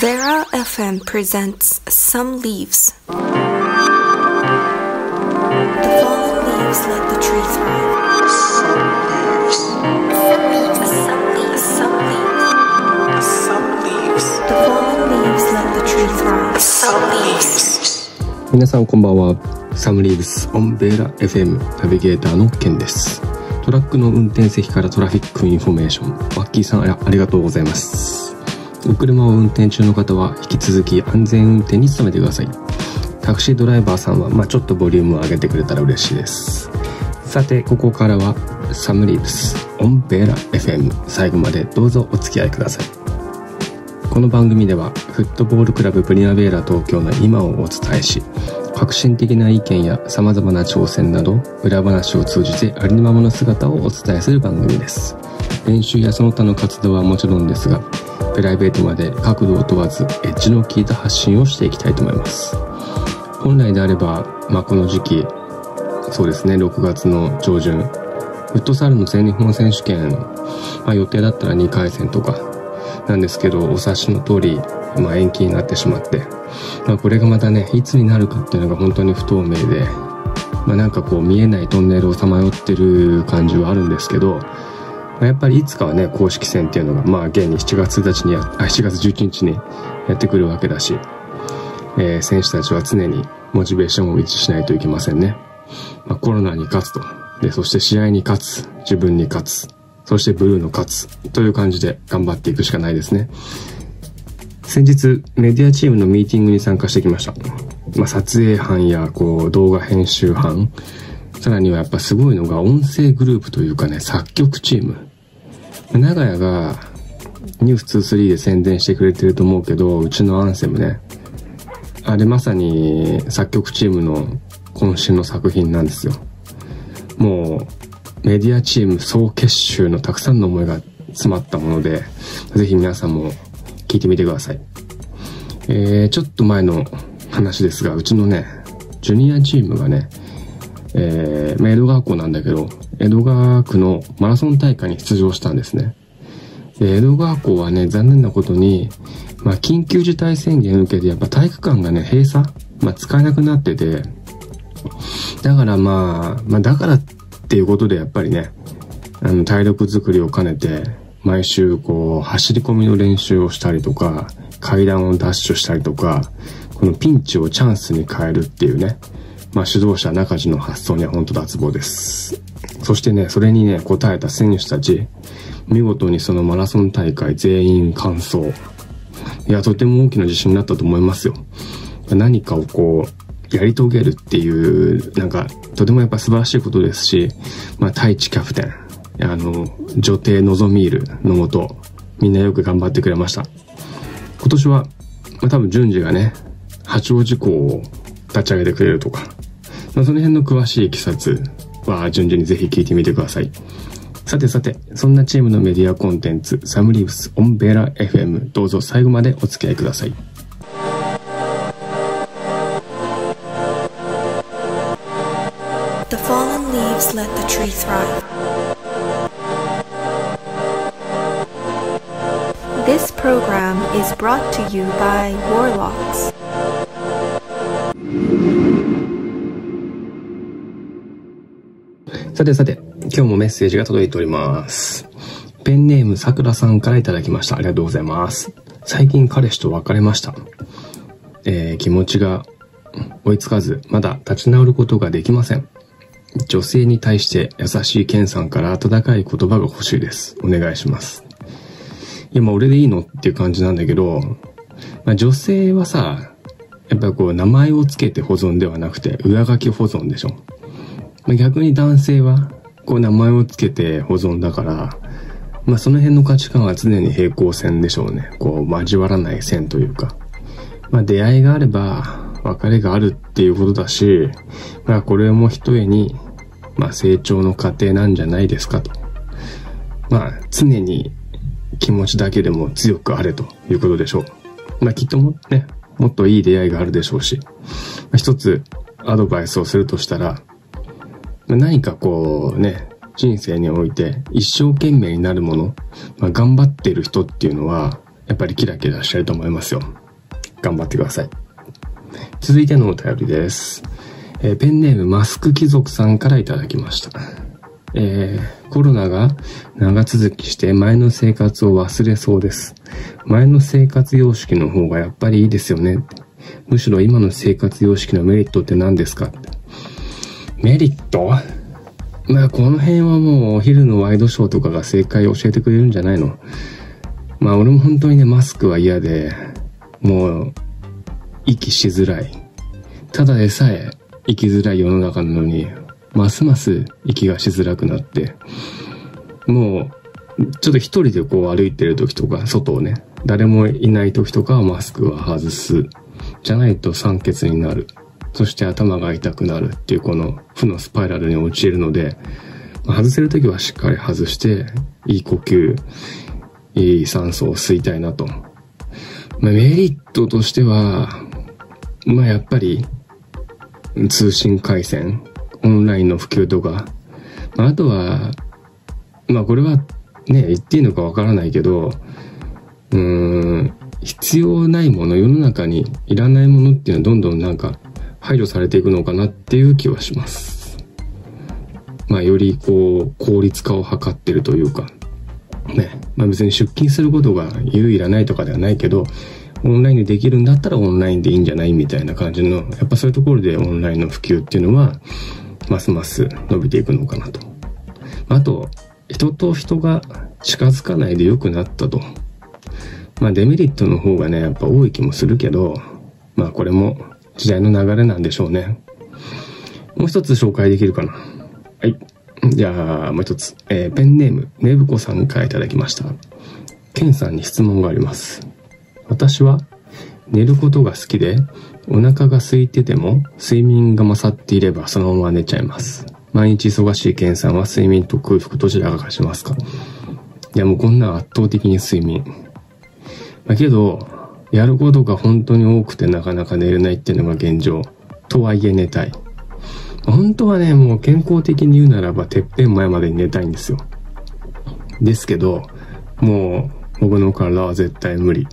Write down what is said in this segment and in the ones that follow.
Vera FM presents Some Leaves. The fallen leaves let the tree thrive. Some leaves. Some leaves. Some leaves. Some leaves. The fallen leaves let the tree thrive. Some leaves. 皆さんこんばんはサムリーブスオンベーラ FM ナビゲーターのケンですトラックの運転席からトラフィックインフォメーションワッキーさんあありがとうございますお車を運転中の方は引き続き安全運転に努めてください。タクシードライバーさんは、まあ、ちょっとボリュームを上げてくれたら嬉しいです。さてここからはサムリーブスオンベーラ FM 最後までどうぞお付き合いください。この番組ではフットボールクラブプリナベーラ東京の今をお伝えし革新的な意見や様々な挑戦など裏話を通じてありのままの姿をお伝えする番組です。練習やその他の活動はもちろんですがプライベートまで角度を問わずエッジの効いた発信をしていきたいと思います。本来であれば、まあ、この時期そうですね6月の上旬フットサルの全日本選手権、まあ、予定だったら2回戦とかなんですけどお察しの通り、まあ、延期になってしまって、まあ、これがまたねいつになるかっていうのが本当に不透明で、まあ、なんかこう見えないトンネルをさまよってる感じはあるんですけど、ま、やっぱりいつかはね公式戦っていうのがまあ現に7月1日にあ、7月11日にやってくるわけだし、えー選手たちは常にモチベーションを維持しないといけませんね、まあ、コロナに勝つと。でそして試合に勝つ。自分に勝つ。そしてブルーの勝つという感じで頑張っていくしかないですね。先日メディアチームのミーティングに参加してきました、まあ、撮影班やこう動画編集班。さらにはやっぱすごいのが音声グループというかね作曲チーム。長屋がニュース23で宣伝してくれてると思うけどうちのアンセムね。あれまさに作曲チームの渾身の作品なんですよ。もうメディアチーム総結集のたくさんの思いが詰まったものでぜひ皆さんも聞いてみてください。えー、ちょっと前の話ですがうちのねジュニアチームがねえーまあ江戸川区なんだけど江戸川区のマラソン大会に出場したんですね。で江戸川校はね残念なことに、まあ、緊急事態宣言を受けてやっぱ体育館がね閉鎖、まあ、使えなくなっててだからまあ、まあだからってっていうことでやっぱりね、あの体力作りを兼ねて、毎週こう走り込みの練習をしたりとか、階段をダッシュしたりとか、このピンチをチャンスに変えるっていうね、まあ指導者中地の発想には本当脱帽です。そしてね、それにね、応えた選手たち、見事にそのマラソン大会全員完走。いや、とても大きな自信になったと思いますよ。何かをこう、やり遂げるっていう、なんか、とてもやっぱ素晴らしいことですし、まあ、太一キャプテン、あの、女帝のぞみーるのもと、みんなよく頑張ってくれました。今年は、まあ、多分順次がね、八王子校を立ち上げてくれるとか、まあ、その辺の詳しいいきさつは順次にぜひ聞いてみてください。さてさて、そんなチームのメディアコンテンツ、サムリーブスオンベーラ FM、どうぞ最後までお付き合いください。Fallen leaves let the tree thrive. This program is brought to you by Warlocks. さてさて、今日もメッセージが届いております。ペンネームさくらさんからいただきました。ありがとうございます。最近彼氏と別れました。えー気持ちが追いつかず、まだ立ち直ることができません。女性に対して優しいケンさんから温かい言葉が欲しいです。お願いします。いや、まあ俺でいいのっていう感じなんだけど、まあ女性はさ、やっぱこう名前をつけて保存ではなくて上書き保存でしょ。まあ逆に男性はこう名前をつけて保存だから、まあその辺の価値観は常に平行線でしょうね。こう交わらない線というか。まあ出会いがあれば別れがあるっていうことだし、まあこれも一重に、まあ成長の過程なんじゃないですかと。まあ常に気持ちだけでも強くあれということでしょう。まあきっともね、もっといい出会いがあるでしょうし、まあ一つアドバイスをするとしたら、まあ何かこうね、人生において一生懸命になるもの、まあ、頑張ってる人っていうのは、やっぱりキラキラしてると思いますよ。頑張ってください。続いてのお便りです。えー、ペンネームマスク貴族さんからいただきました。えー、コロナが長続きして前の生活を忘れそうです。前の生活様式の方がやっぱりいいですよね。むしろ今の生活様式のメリットって何ですか？メリット？まあこの辺はもうお昼のワイドショーとかが正解を教えてくれるんじゃないの？まあ俺も本当にねマスクは嫌で、もう息しづらい。ただでさえ生きづらい世の中なのに、ますます息がしづらくなって、もう、ちょっと一人でこう歩いてる時とか、外をね、誰もいない時とかはマスクは外す。じゃないと酸欠になる。そして頭が痛くなるっていうこの負のスパイラルに陥るので、外せる時はしっかり外して、いい呼吸、いい酸素を吸いたいなと。まあ、メリットとしては、まあやっぱり、通信回線、オンラインの普及とか、まあ、あとは、まあこれはね、言っていいのかわからないけど、うーん、必要ないもの、世の中にいらないものっていうのはどんどんなんか排除されていくのかなっていう気はします。まあよりこう、効率化を図ってるというか、ね、まあ別に出勤することが有意いらないとかではないけど、オンラインでできるんだったらオンラインでいいんじゃないみたいな感じの、やっぱそういうところでオンラインの普及っていうのは、ますます伸びていくのかなと。あと、人と人が近づかないで良くなったと。まあデメリットの方がね、やっぱ多い気もするけど、まあこれも時代の流れなんでしょうね。もう一つ紹介できるかな。はい。じゃあ、もう一つ。えー、ペンネーム、ねぶこさんからいただきました。ケンさんに質問があります。私は寝ることが好きで、お腹が空いてても睡眠が勝っていればそのまま寝ちゃいます。毎日忙しいケンさんは睡眠と空腹どちらが勝ちますか？いやもうこんな圧倒的に睡眠。だけど、やることが本当に多くてなかなか寝れないっていうのが現状。とはいえ寝たい。本当はね、もう健康的に言うならば、てっぺん前までに寝たいんですよ。ですけど、もう、僕の体は絶対無理。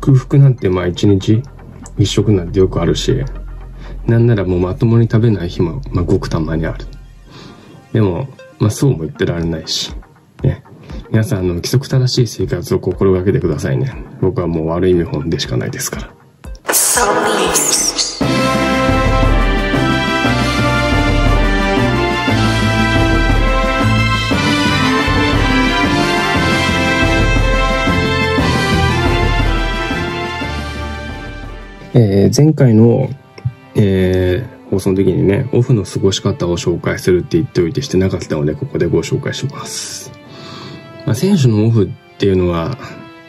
空腹なんてまあ一日一食なんてよくあるし、なんならもうまともに食べない日も、まあ、ごくたまにある。でも、まあそうも言ってられないし、ね。皆さん、あの、規則正しい生活を心がけてくださいね。僕はもう悪い見本でしかないですから。えー、前回の、えー、放送の時にね、オフの過ごし方を紹介するって言っておいてしてなかったので、ここでご紹介します。まあ、選手のオフっていうのは、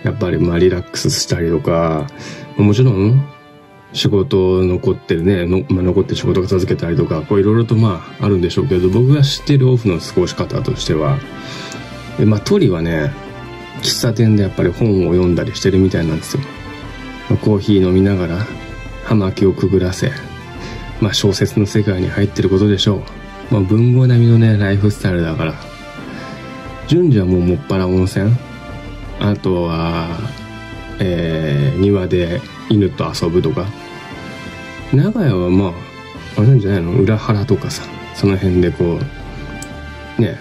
やっぱりまあリラックスしたりとか、もちろん仕事残ってるね、のまあ、残って仕事が続けたりとか、こういろいろとまああるんでしょうけど、僕が知ってるオフの過ごし方としては、まあトリはね、喫茶店でやっぱり本を読んだりしてるみたいなんですよ。コーヒー飲みながら葉巻をくぐらせ、まあ、小説の世界に入ってることでしょう。まあ、文豪並みのね、ライフスタイルだから。順次はもうもっぱら温泉。あとは、えー、庭で犬と遊ぶとか。長屋はまあ、あれなんじゃないの？裏腹とかさ、その辺でこう、ね、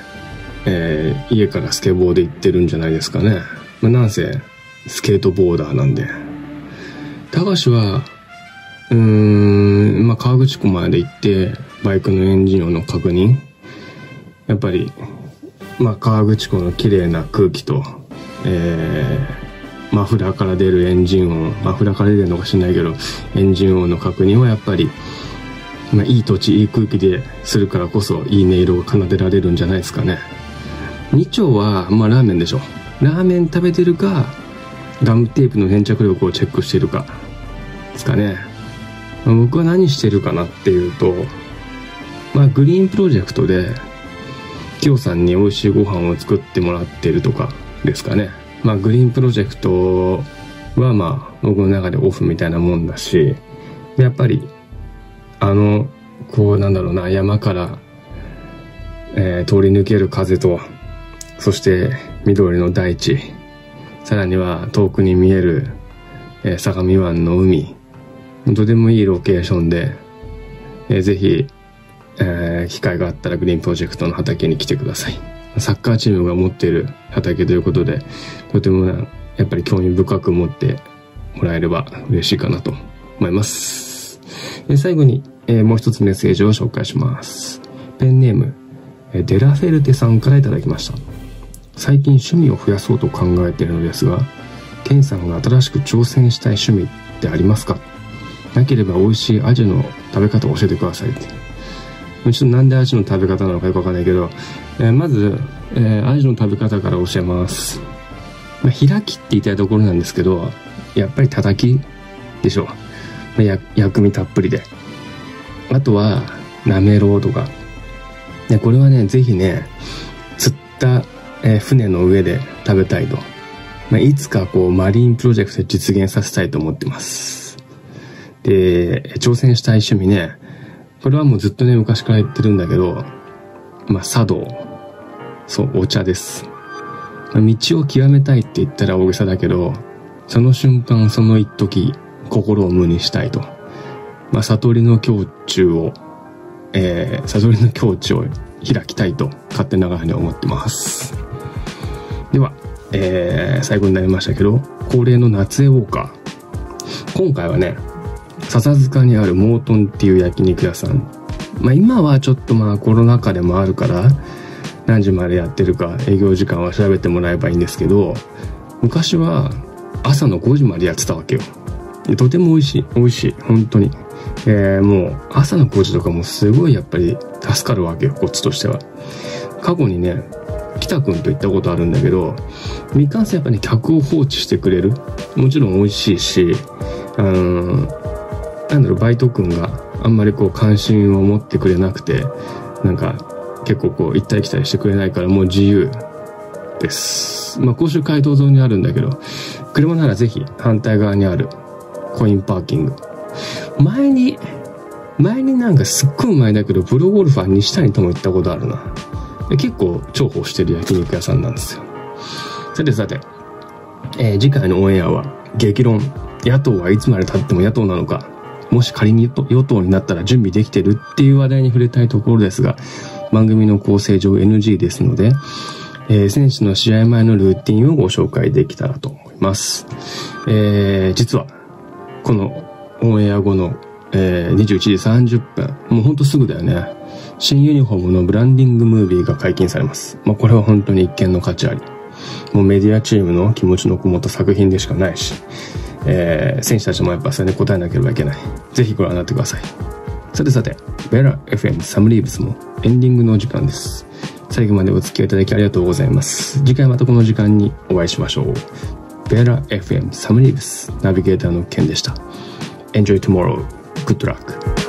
えー、家からスケボーで行ってるんじゃないですかね。まあ、なんせ、スケートボーダーなんで。高橋は、うーん、まあ、河口湖まで行って、バイクのエンジン音の確認。やっぱり、まあ、河口湖の綺麗な空気と、えー、マフラーから出るエンジン音、マフラーから出るのか知んないけど、エンジン音の確認はやっぱり、まあ、いい土地、いい空気でするからこそ、いい音色が奏でられるんじゃないですかね。二丁は、まあ、ラーメンでしょ。ラーメン食べてるか、ガムテープの粘着力をチェックしてるかですかね、僕は何してるかなっていうとまあグリーンプロジェクトでキヨさんに美味しいご飯を作ってもらってるとかですかね。まあグリーンプロジェクトはまあ僕の中でオフみたいなもんだしやっぱりあのこうなんだろうな山から、えー、通り抜ける風とそして緑の大地さらには遠くに見える、えー、相模湾の海とてもいいロケーションで、えー、ぜひ、えー、機会があったらグリーンプロジェクトの畑に来てください。サッカーチームが持っている畑ということでとてもやっぱり興味深く持ってもらえれば嬉しいかなと思います。で最後に、えー、もう一つメッセージを紹介します。ペンネームえデラフェルテさんから頂きました。最近趣味を増やそうと考えているのですがケンさんが新しく挑戦したい趣味ってありますか？なければ美味しいアジの食べ方を教えてくださいって。ちょっとなんでアジの食べ方なのかよくわかんないけど、えー、まず、えー、アジの食べ方から教えます。まあ、開きって言いたいところなんですけど、やっぱり叩きでしょう。まあ、薬味たっぷりで。あとは、なめろうとか。ね、これはね、ぜひね、釣った、えー、船の上で食べたいと。まあ、いつかこう、マリンプロジェクトで実現させたいと思ってます。で、挑戦したい趣味ね、これはもうずっとね、昔から言ってるんだけど、まあ、茶道。そう、お茶です。まあ、道を極めたいって言ったら大げさだけど、その瞬間、その一時、心を無にしたいと。まあ、悟りの境地を、えー、悟りの境地を開きたいと、勝手ながらに思ってます。では、えー、最後になりましたけど、恒例の夏江ウォーカー。今回はね、笹塚にあるモートンっていう焼肉屋さん。まあ今はちょっとまあコロナ禍でもあるから、何時までやってるか営業時間は調べてもらえばいいんですけど、昔は朝の5時までやってたわけよ。とても美味しい、美味しい、本当に。えー、もう朝の5時とかもすごいやっぱり助かるわけよ、こっちとしては。過去にね、北くんと行ったことあるんだけど、みかんせんやっぱり、ね、客を放置してくれる。もちろん美味しいし、うん、なんだろう、バイト君があんまりこう関心を持ってくれなくて、なんか結構こう行ったり来たりしてくれないからもう自由です。まあ、甲州街道沿いにあるんだけど、車ならぜひ反対側にあるコインパーキング。前に、前になんかすっごい前だけど、プロゴルファー西谷とも行ったことあるな。結構重宝してる焼肉屋さんなんですよ。さてさて、えー、次回のオンエアは激論。野党はいつまで経っても野党なのかもし仮に与党になったら準備できてるっていう話題に触れたいところですが、番組の構成上 NG ですので、えー、選手の試合前のルーティンをご紹介できたらと思います。えー、実は、このオンエア後の、えー、21時30分、もうほんとすぐだよね。新ユニフォームのブランディングムービーが解禁されます。まあ、これは本当に一見の価値あり。もうメディアチームの気持ちのこもった作品でしかないし、えー、選手たちもやっぱそれで答えなければいけない。ぜひご覧になってください。さてさて、ベラ FM サムリーブスもエンディングの時間です。最後までお付き合いいただきありがとうございます。次回またこの時間にお会いしましょう。ベラ FM サムリーブスナビゲーターのケンでした。Enjoy tomorrow. Good luck.